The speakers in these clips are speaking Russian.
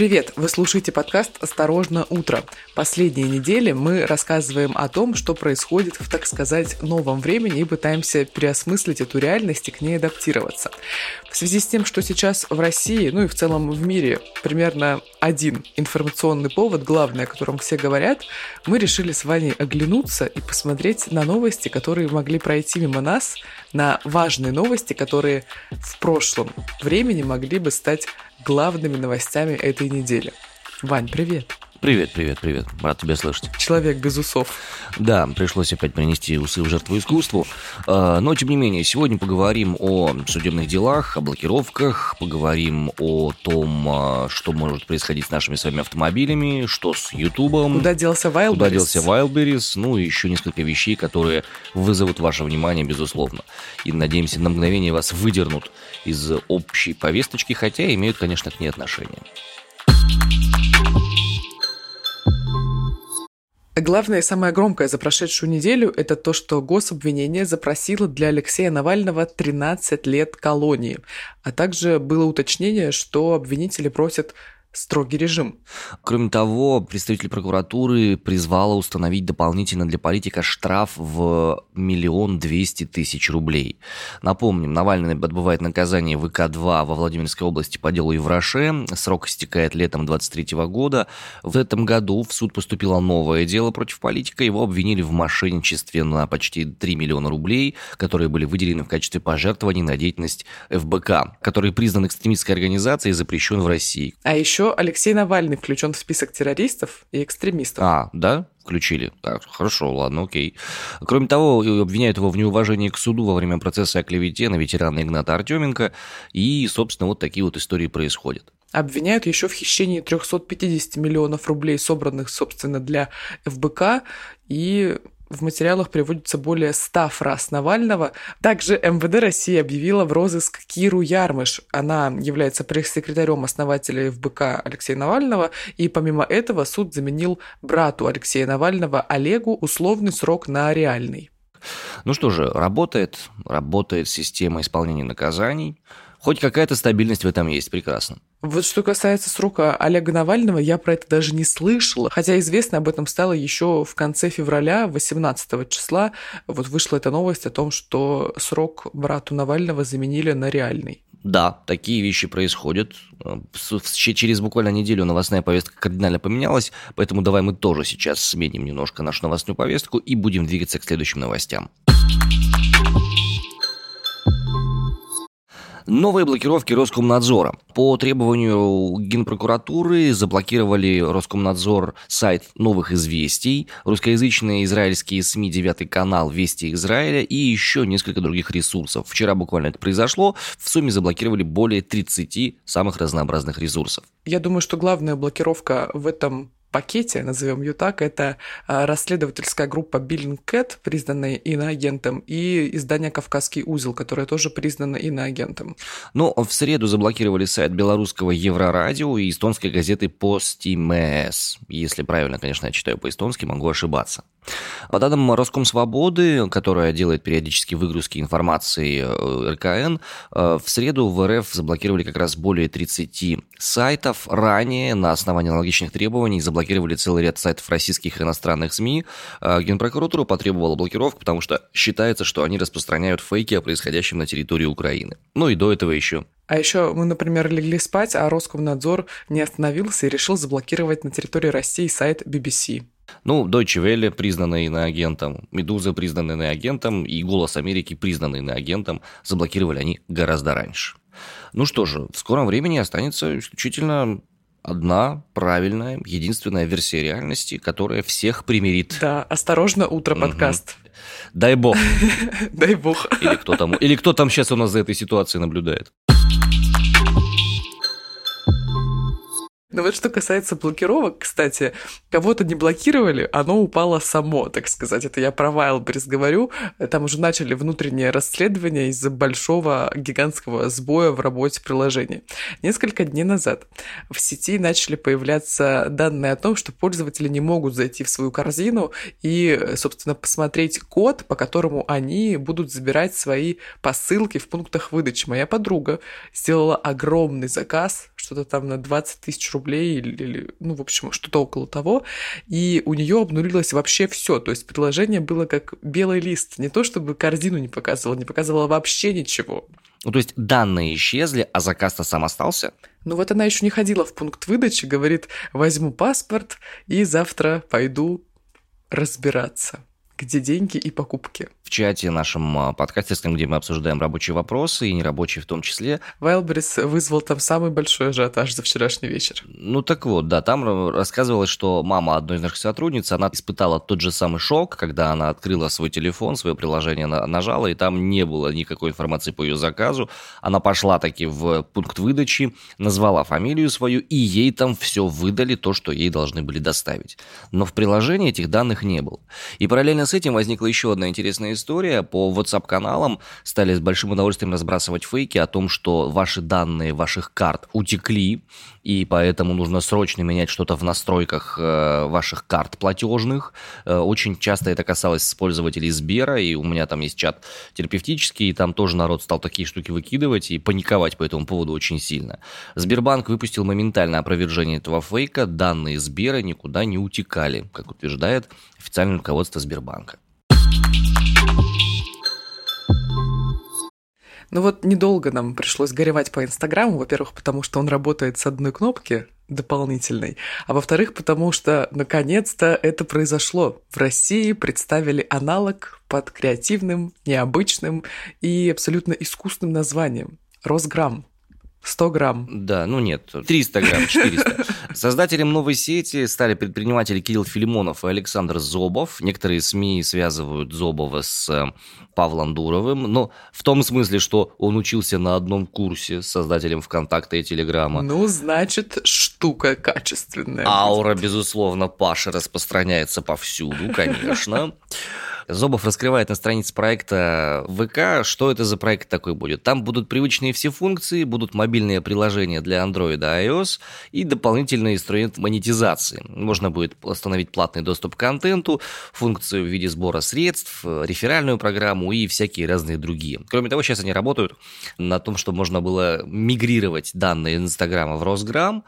Привет! Вы слушаете подкаст «Осторожно, утро». Последние недели мы рассказываем о том, что происходит в, так сказать, новом времени и пытаемся переосмыслить эту реальность и к ней адаптироваться. В связи с тем, что сейчас в России, ну и в целом в мире, примерно один информационный повод, главный, о котором все говорят, мы решили с вами оглянуться и посмотреть на новости, которые могли пройти мимо нас, на важные новости, которые в прошлом времени могли бы стать главными новостями этой недели. Вань, привет. Привет, привет, привет. Рад тебя слышать. Человек без усов. Да, пришлось опять принести усы в жертву искусству. А, но, тем не менее, сегодня поговорим о судебных делах, о блокировках, поговорим о том, а, что может происходить с нашими с вами автомобилями, что с Ютубом. Куда делся Wildberries. Куда делся Wildberries, ну и еще несколько вещей, которые вызовут ваше внимание, безусловно. И, надеемся, на мгновение вас выдернут из общей повесточки, хотя имеют, конечно, к ней отношение. Главное и самое громкое за прошедшую неделю – это то, что гособвинение запросило для Алексея Навального 13 лет колонии. А также было уточнение, что обвинители просят строгий режим. Кроме того, представитель прокуратуры призвала установить дополнительно для политика штраф в миллион двести тысяч рублей. Напомним, Навальный отбывает наказание ВК-2 во Владимирской области по делу Евроше. Срок истекает летом 23 года. В этом году в суд поступило новое дело против политика. Его обвинили в мошенничестве на почти 3 миллиона рублей, которые были выделены в качестве пожертвований на деятельность ФБК, который признан экстремистской организацией и запрещен в России. А еще еще Алексей Навальный включен в список террористов и экстремистов. А, да? Включили. Так, хорошо, ладно, окей. Кроме того, обвиняют его в неуважении к суду во время процесса о клевете на ветерана Игната Артеменко. И, собственно, вот такие вот истории происходят. Обвиняют еще в хищении 350 миллионов рублей, собранных, собственно, для ФБК, и в материалах приводится более 100 фраз Навального. Также МВД России объявила в розыск Киру Ярмыш. Она является пресс-секретарем основателя ФБК Алексея Навального. И помимо этого суд заменил брату Алексея Навального Олегу условный срок на реальный. Ну что же, работает, работает система исполнения наказаний. Хоть какая-то стабильность в этом есть, прекрасно. Вот что касается срока Олега Навального, я про это даже не слышала, хотя известно об этом стало еще в конце февраля, 18 числа. Вот вышла эта новость о том, что срок брату Навального заменили на реальный. Да, такие вещи происходят. Через буквально неделю новостная повестка кардинально поменялась, поэтому давай мы тоже сейчас сменим немножко нашу новостную повестку и будем двигаться к следующим новостям. Новые блокировки Роскомнадзора. По требованию Генпрокуратуры заблокировали Роскомнадзор сайт новых известий, русскоязычные израильские СМИ «Девятый канал», «Вести Израиля» и еще несколько других ресурсов. Вчера буквально это произошло. В сумме заблокировали более 30 самых разнообразных ресурсов. Я думаю, что главная блокировка в этом пакете, назовем ее так, это а, расследовательская группа Billingcat, признанная иноагентом, и издание «Кавказский узел», которое тоже признано иноагентом. Ну, в среду заблокировали сайт белорусского Еврорадио и эстонской газеты «Постимес». Если правильно, конечно, я читаю по-эстонски, могу ошибаться. По данным Роскомсвободы, которая делает периодически выгрузки информации э, РКН, э, в среду в РФ заблокировали как раз более 30 сайтов. Ранее на основании аналогичных требований заблокировали целый ряд сайтов российских и иностранных СМИ. Э, Генпрокуратура потребовала блокировку, потому что считается, что они распространяют фейки о происходящем на территории Украины. Ну и до этого еще а еще мы, например, легли спать, а Роскомнадзор не остановился и решил заблокировать на территории России сайт BBC. Ну, Deutsche Welle признанный иноагентом, Медуза признанный иноагентом и Голос Америки признанный иноагентом, заблокировали они гораздо раньше. Ну что же, в скором времени останется исключительно одна правильная, единственная версия реальности, которая всех примирит. Да, осторожно, утро подкаст. Угу. Дай бог. Дай бог. Или кто там, или кто там сейчас у нас за этой ситуацией наблюдает. Но вот что касается блокировок, кстати, кого-то не блокировали, оно упало само, так сказать. Это я про Wildberries говорю. Там уже начали внутреннее расследование из-за большого гигантского сбоя в работе приложения. Несколько дней назад в сети начали появляться данные о том, что пользователи не могут зайти в свою корзину и, собственно, посмотреть код, по которому они будут забирать свои посылки в пунктах выдачи. Моя подруга сделала огромный заказ, что-то там на 20 тысяч рублей рублей или, ну, в общем, что-то около того, и у нее обнулилось вообще все, то есть приложение было как белый лист, не то чтобы корзину не показывало, не показывало вообще ничего. Ну, то есть данные исчезли, а заказ-то сам остался? Ну вот она еще не ходила в пункт выдачи, говорит, возьму паспорт и завтра пойду разбираться где деньги и покупки. В чате нашем а, подкастерском, где мы обсуждаем рабочие вопросы и нерабочие в том числе. Вайлберис вызвал там самый большой ажиотаж за вчерашний вечер. Ну так вот, да, там рассказывалось, что мама одной из наших сотрудниц, она испытала тот же самый шок, когда она открыла свой телефон, свое приложение нажала, и там не было никакой информации по ее заказу. Она пошла таки в пункт выдачи, назвала фамилию свою, и ей там все выдали, то, что ей должны были доставить. Но в приложении этих данных не было. И параллельно с этим возникла еще одна интересная история. По WhatsApp-каналам стали с большим удовольствием разбрасывать фейки о том, что ваши данные ваших карт утекли, и поэтому нужно срочно менять что-то в настройках э, ваших карт платежных. Э, очень часто это касалось пользователей Сбера, и у меня там есть чат терапевтический, и там тоже народ стал такие штуки выкидывать и паниковать по этому поводу очень сильно. Сбербанк выпустил моментальное опровержение этого фейка, данные Сбера никуда не утекали, как утверждает официальное руководство Сбербанка. Ну вот недолго нам пришлось горевать по Инстаграму, во-первых, потому что он работает с одной кнопки дополнительной, а во-вторых, потому что наконец-то это произошло. В России представили аналог под креативным, необычным и абсолютно искусственным названием – Росграмм. 100 грамм. Да, ну нет, 300 грамм, 400. Создателем новой сети стали предприниматели Кирилл Филимонов и Александр Зобов. Некоторые СМИ связывают Зобова с э, Павлом Дуровым, но в том смысле, что он учился на одном курсе с создателем ВКонтакта и Телеграма. Ну, значит, штука качественная. Аура, будет. безусловно, Паши распространяется повсюду, конечно. Зобов раскрывает на странице проекта ВК, что это за проект такой будет. Там будут привычные все функции, будут мобильные приложения для Android и iOS и дополнительный инструмент монетизации. Можно будет установить платный доступ к контенту, функцию в виде сбора средств, реферальную программу и всякие разные другие. Кроме того, сейчас они работают на том, чтобы можно было мигрировать данные Инстаграма в Росграм,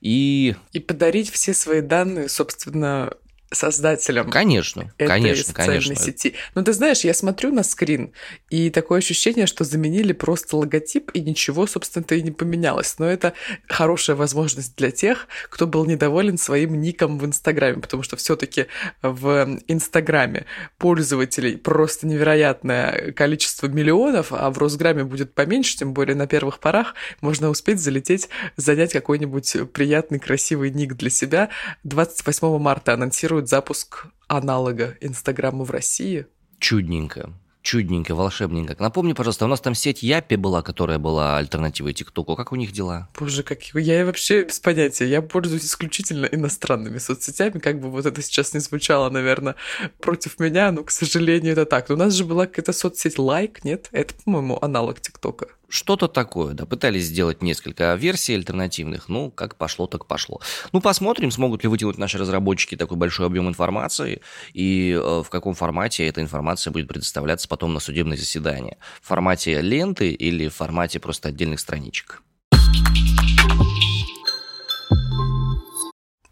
и... И подарить все свои данные, собственно, создателем конечно, этой конечно, социальной конечно. сети. Но ты знаешь, я смотрю на скрин, и такое ощущение, что заменили просто логотип, и ничего, собственно-то, и не поменялось. Но это хорошая возможность для тех, кто был недоволен своим ником в Инстаграме, потому что все таки в Инстаграме пользователей просто невероятное количество миллионов, а в Росграме будет поменьше, тем более на первых порах можно успеть залететь, занять какой-нибудь приятный, красивый ник для себя. 28 марта анонсируют планирует запуск аналога Инстаграма в России. Чудненько. Чудненько, волшебненько. Напомни, пожалуйста, у нас там сеть Япи была, которая была альтернативой ТикТоку. Как у них дела? Боже, как я вообще без понятия. Я пользуюсь исключительно иностранными соцсетями. Как бы вот это сейчас не звучало, наверное, против меня, но, к сожалению, это так. Но у нас же была какая-то соцсеть Лайк, нет? Это, по-моему, аналог ТикТока. Что-то такое, да, пытались сделать несколько версий альтернативных, ну, как пошло, так пошло. Ну, посмотрим, смогут ли вытянуть наши разработчики такой большой объем информации, и э, в каком формате эта информация будет предоставляться потом на судебное заседание. В формате ленты или в формате просто отдельных страничек.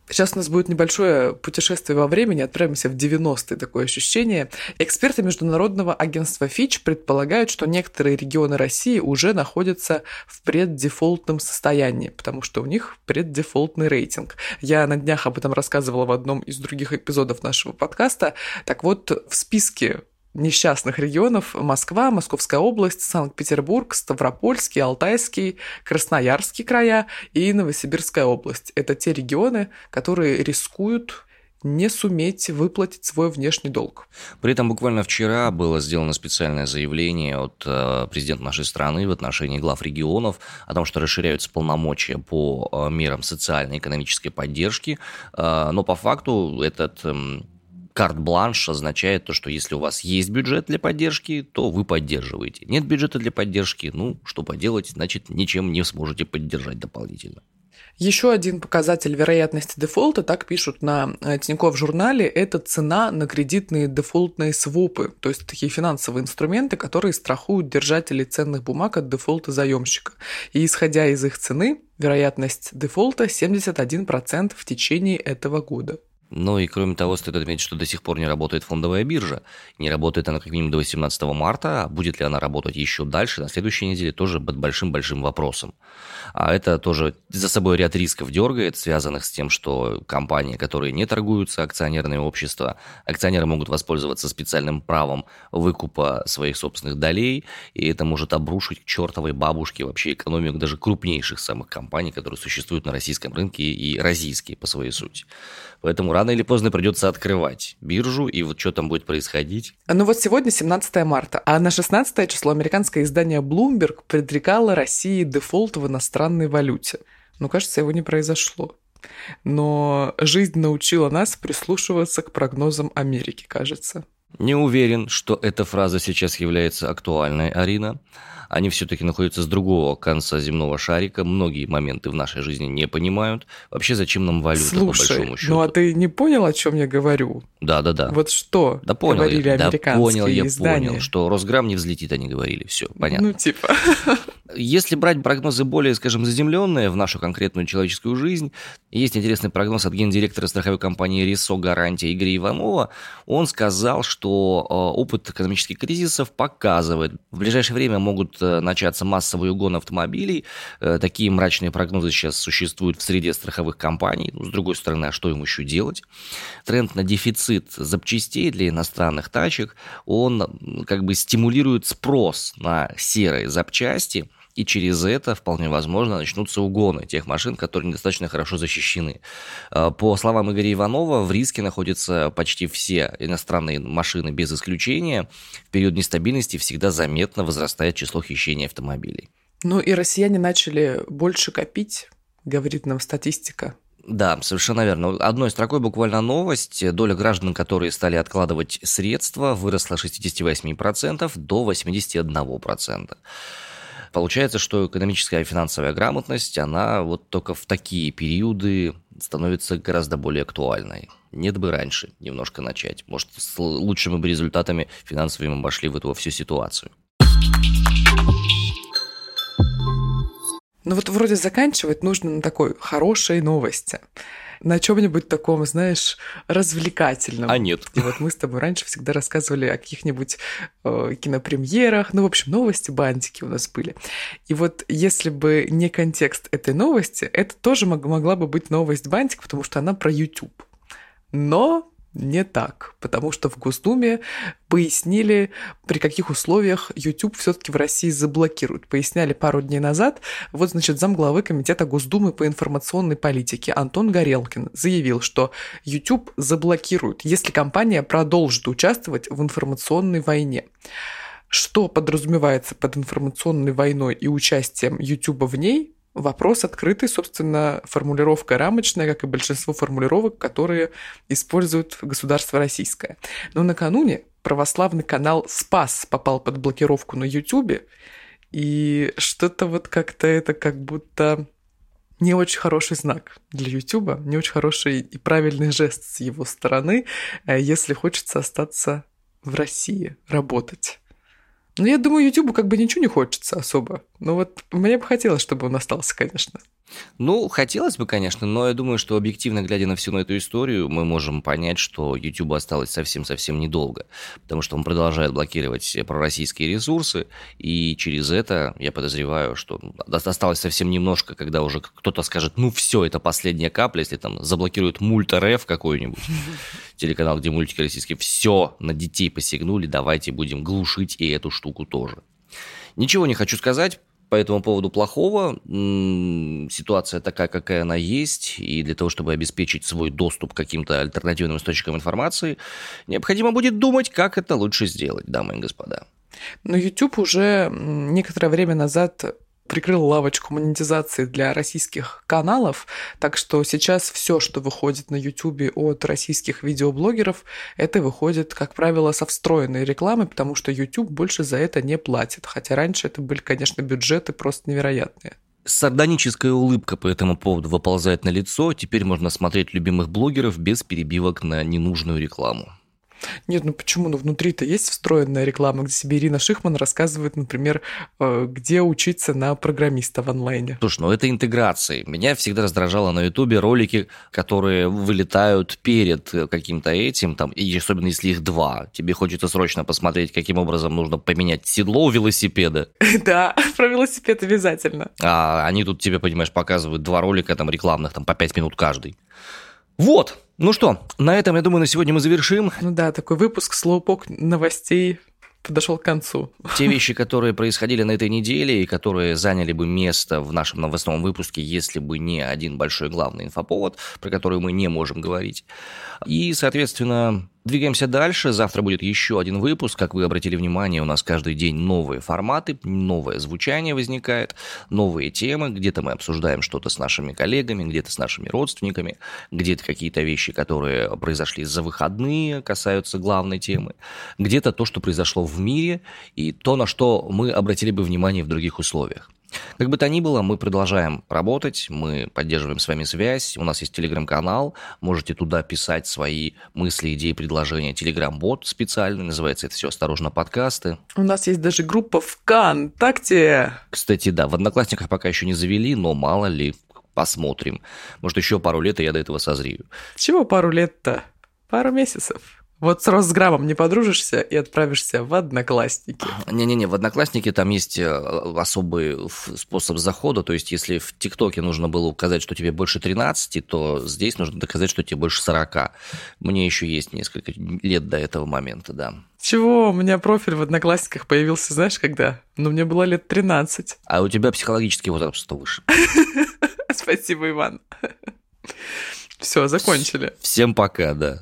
Сейчас у нас будет небольшое путешествие во времени, отправимся в 90-е, такое ощущение. Эксперты Международного агентства Fitch предполагают, что некоторые регионы России уже находятся в преддефолтном состоянии, потому что у них преддефолтный рейтинг. Я на днях об этом рассказывала в одном из других эпизодов нашего подкаста. Так вот, в списке несчастных регионов Москва, Московская область, Санкт-Петербург, Ставропольский, Алтайский, Красноярский края и Новосибирская область. Это те регионы, которые рискуют не суметь выплатить свой внешний долг. При этом буквально вчера было сделано специальное заявление от э, президента нашей страны в отношении глав регионов о том, что расширяются полномочия по э, мерам социально-экономической поддержки, э, но по факту этот эм, карт-бланш означает то, что если у вас есть бюджет для поддержки, то вы поддерживаете. Нет бюджета для поддержки, ну, что поделать, значит, ничем не сможете поддержать дополнительно. Еще один показатель вероятности дефолта, так пишут на э, Тинькофф журнале, это цена на кредитные дефолтные свопы, то есть такие финансовые инструменты, которые страхуют держателей ценных бумаг от дефолта заемщика. И исходя из их цены, вероятность дефолта 71% в течение этого года. Ну и кроме того, стоит отметить, что до сих пор не работает фондовая биржа. Не работает она как минимум до 18 марта, а будет ли она работать еще дальше, на следующей неделе, тоже под большим-большим вопросом. А это тоже за собой ряд рисков дергает, связанных с тем, что компании, которые не торгуются, акционерные общества, акционеры могут воспользоваться специальным правом выкупа своих собственных долей, и это может обрушить к чертовой бабушке вообще экономику даже крупнейших самых компаний, которые существуют на российском рынке и российские по своей сути. Поэтому рано или поздно придется открывать биржу, и вот что там будет происходить. Ну вот сегодня 17 марта, а на 16 число американское издание Bloomberg предрекало России дефолт в иностранной валюте. Ну, кажется, его не произошло. Но жизнь научила нас прислушиваться к прогнозам Америки, кажется. Не уверен, что эта фраза сейчас является актуальной, Арина. Они все-таки находятся с другого конца земного шарика. Многие моменты в нашей жизни не понимают. Вообще, зачем нам валюта, Слушай, по большому счету? ну а ты не понял, о чем я говорю? Да, да, да. Вот что да понял говорили я, американские да понял, я издания? понял, что Росграм не взлетит, они говорили. Все, понятно. Ну, типа. Если брать прогнозы более, скажем, заземленные в нашу конкретную человеческую жизнь, есть интересный прогноз от гендиректора страховой компании «Рисо Гарантия» Игоря Иванова. Он сказал, что э, опыт экономических кризисов показывает, в ближайшее время могут начаться массовые угоны автомобилей. Э, такие мрачные прогнозы сейчас существуют в среде страховых компаний. Ну, с другой стороны, а что им еще делать? Тренд на дефицит запчастей для иностранных тачек, он как бы стимулирует спрос на серые запчасти – и через это, вполне возможно, начнутся угоны тех машин, которые недостаточно хорошо защищены. А, по словам Игоря Иванова, в риске находятся почти все иностранные машины без исключения. В период нестабильности всегда заметно возрастает число хищений автомобилей. Ну и россияне начали больше копить, говорит нам статистика. Да, совершенно верно. Одной строкой буквально новость. Доля граждан, которые стали откладывать средства, выросла с 68% до 81%. Получается, что экономическая и финансовая грамотность, она вот только в такие периоды становится гораздо более актуальной. Нет бы раньше немножко начать. Может, с лучшими бы результатами финансовыми мы вошли в эту всю ситуацию. Ну вот вроде заканчивать нужно на такой хорошей новости на чем-нибудь таком, знаешь, развлекательном. А нет. И вот мы с тобой раньше всегда рассказывали о каких-нибудь э, кинопремьерах, ну, в общем, новости бантики у нас были. И вот если бы не контекст этой новости, это тоже мог, могла бы быть новость бантик, потому что она про YouTube. Но не так, потому что в Госдуме пояснили, при каких условиях YouTube все-таки в России заблокируют. Поясняли пару дней назад. Вот, значит, замглавы Комитета Госдумы по информационной политике Антон Горелкин заявил, что YouTube заблокируют, если компания продолжит участвовать в информационной войне. Что подразумевается под информационной войной и участием YouTube в ней, Вопрос открытый, собственно, формулировка рамочная, как и большинство формулировок, которые использует государство российское. Но накануне православный канал «Спас» попал под блокировку на Ютубе, и что-то вот как-то это как будто не очень хороший знак для Ютуба, не очень хороший и правильный жест с его стороны, э, если хочется остаться в России, работать. Ну, я думаю, Ютубу как бы ничего не хочется особо. Но вот мне бы хотелось, чтобы он остался, конечно. Ну, хотелось бы, конечно, но я думаю, что объективно глядя на всю на эту историю, мы можем понять, что YouTube осталось совсем-совсем недолго, потому что он продолжает блокировать пророссийские ресурсы, и через это я подозреваю, что осталось совсем немножко, когда уже кто-то скажет, ну все, это последняя капля, если там заблокируют мульт РФ какой-нибудь, телеканал, где мультики российские, все, на детей посягнули, давайте будем глушить и эту штуку тоже. Ничего не хочу сказать, по этому поводу плохого. Ситуация такая, какая она есть, и для того, чтобы обеспечить свой доступ к каким-то альтернативным источникам информации, необходимо будет думать, как это лучше сделать, дамы и господа. Но YouTube уже некоторое время назад прикрыл лавочку монетизации для российских каналов, так что сейчас все, что выходит на YouTube от российских видеоблогеров, это выходит, как правило, со встроенной рекламой, потому что YouTube больше за это не платит, хотя раньше это были, конечно, бюджеты просто невероятные. Сардоническая улыбка по этому поводу выползает на лицо. Теперь можно смотреть любимых блогеров без перебивок на ненужную рекламу. Нет, ну почему? Ну внутри-то есть встроенная реклама, где себе Ирина Шихман рассказывает, например, э, где учиться на программиста в онлайне. Слушай, ну это интеграции. Меня всегда раздражало на Ютубе ролики, которые вылетают перед каким-то этим, там, и особенно если их два. Тебе хочется срочно посмотреть, каким образом нужно поменять седло у велосипеда. Да, про велосипед обязательно. А они тут тебе, понимаешь, показывают два ролика там рекламных, там по пять минут каждый. Вот, ну что, на этом, я думаю, на сегодня мы завершим. Ну да, такой выпуск слоупок новостей подошел к концу. Те вещи, которые происходили на этой неделе и которые заняли бы место в нашем новостном выпуске, если бы не один большой главный инфоповод, про который мы не можем говорить. И, соответственно, Двигаемся дальше. Завтра будет еще один выпуск. Как вы обратили внимание, у нас каждый день новые форматы, новое звучание возникает, новые темы. Где-то мы обсуждаем что-то с нашими коллегами, где-то с нашими родственниками, где-то какие-то вещи, которые произошли за выходные, касаются главной темы. Где-то то, что произошло в мире, и то, на что мы обратили бы внимание в других условиях. Как бы то ни было, мы продолжаем работать, мы поддерживаем с вами связь, у нас есть телеграм-канал, можете туда писать свои мысли, идеи, предложения. Телеграм-бот специальный, называется это все «Осторожно, подкасты». У нас есть даже группа ВКонтакте. Кстати, да, в Одноклассниках пока еще не завели, но мало ли, посмотрим. Может, еще пару лет, и я до этого созрею. Чего пару лет-то? Пару месяцев. Вот с Росграмом не подружишься и отправишься в Одноклассники. Не-не-не, в Одноклассники там есть э, особый способ захода, то есть если в ТикТоке нужно было указать, что тебе больше 13, то здесь нужно доказать, что тебе больше 40. Мне еще есть несколько лет до этого момента, да. Чего? У меня профиль в Одноклассниках появился, знаешь, когда? Ну, мне было лет 13. А у тебя психологический возраст выше. Спасибо, Иван. Все, закончили. Всем пока, да.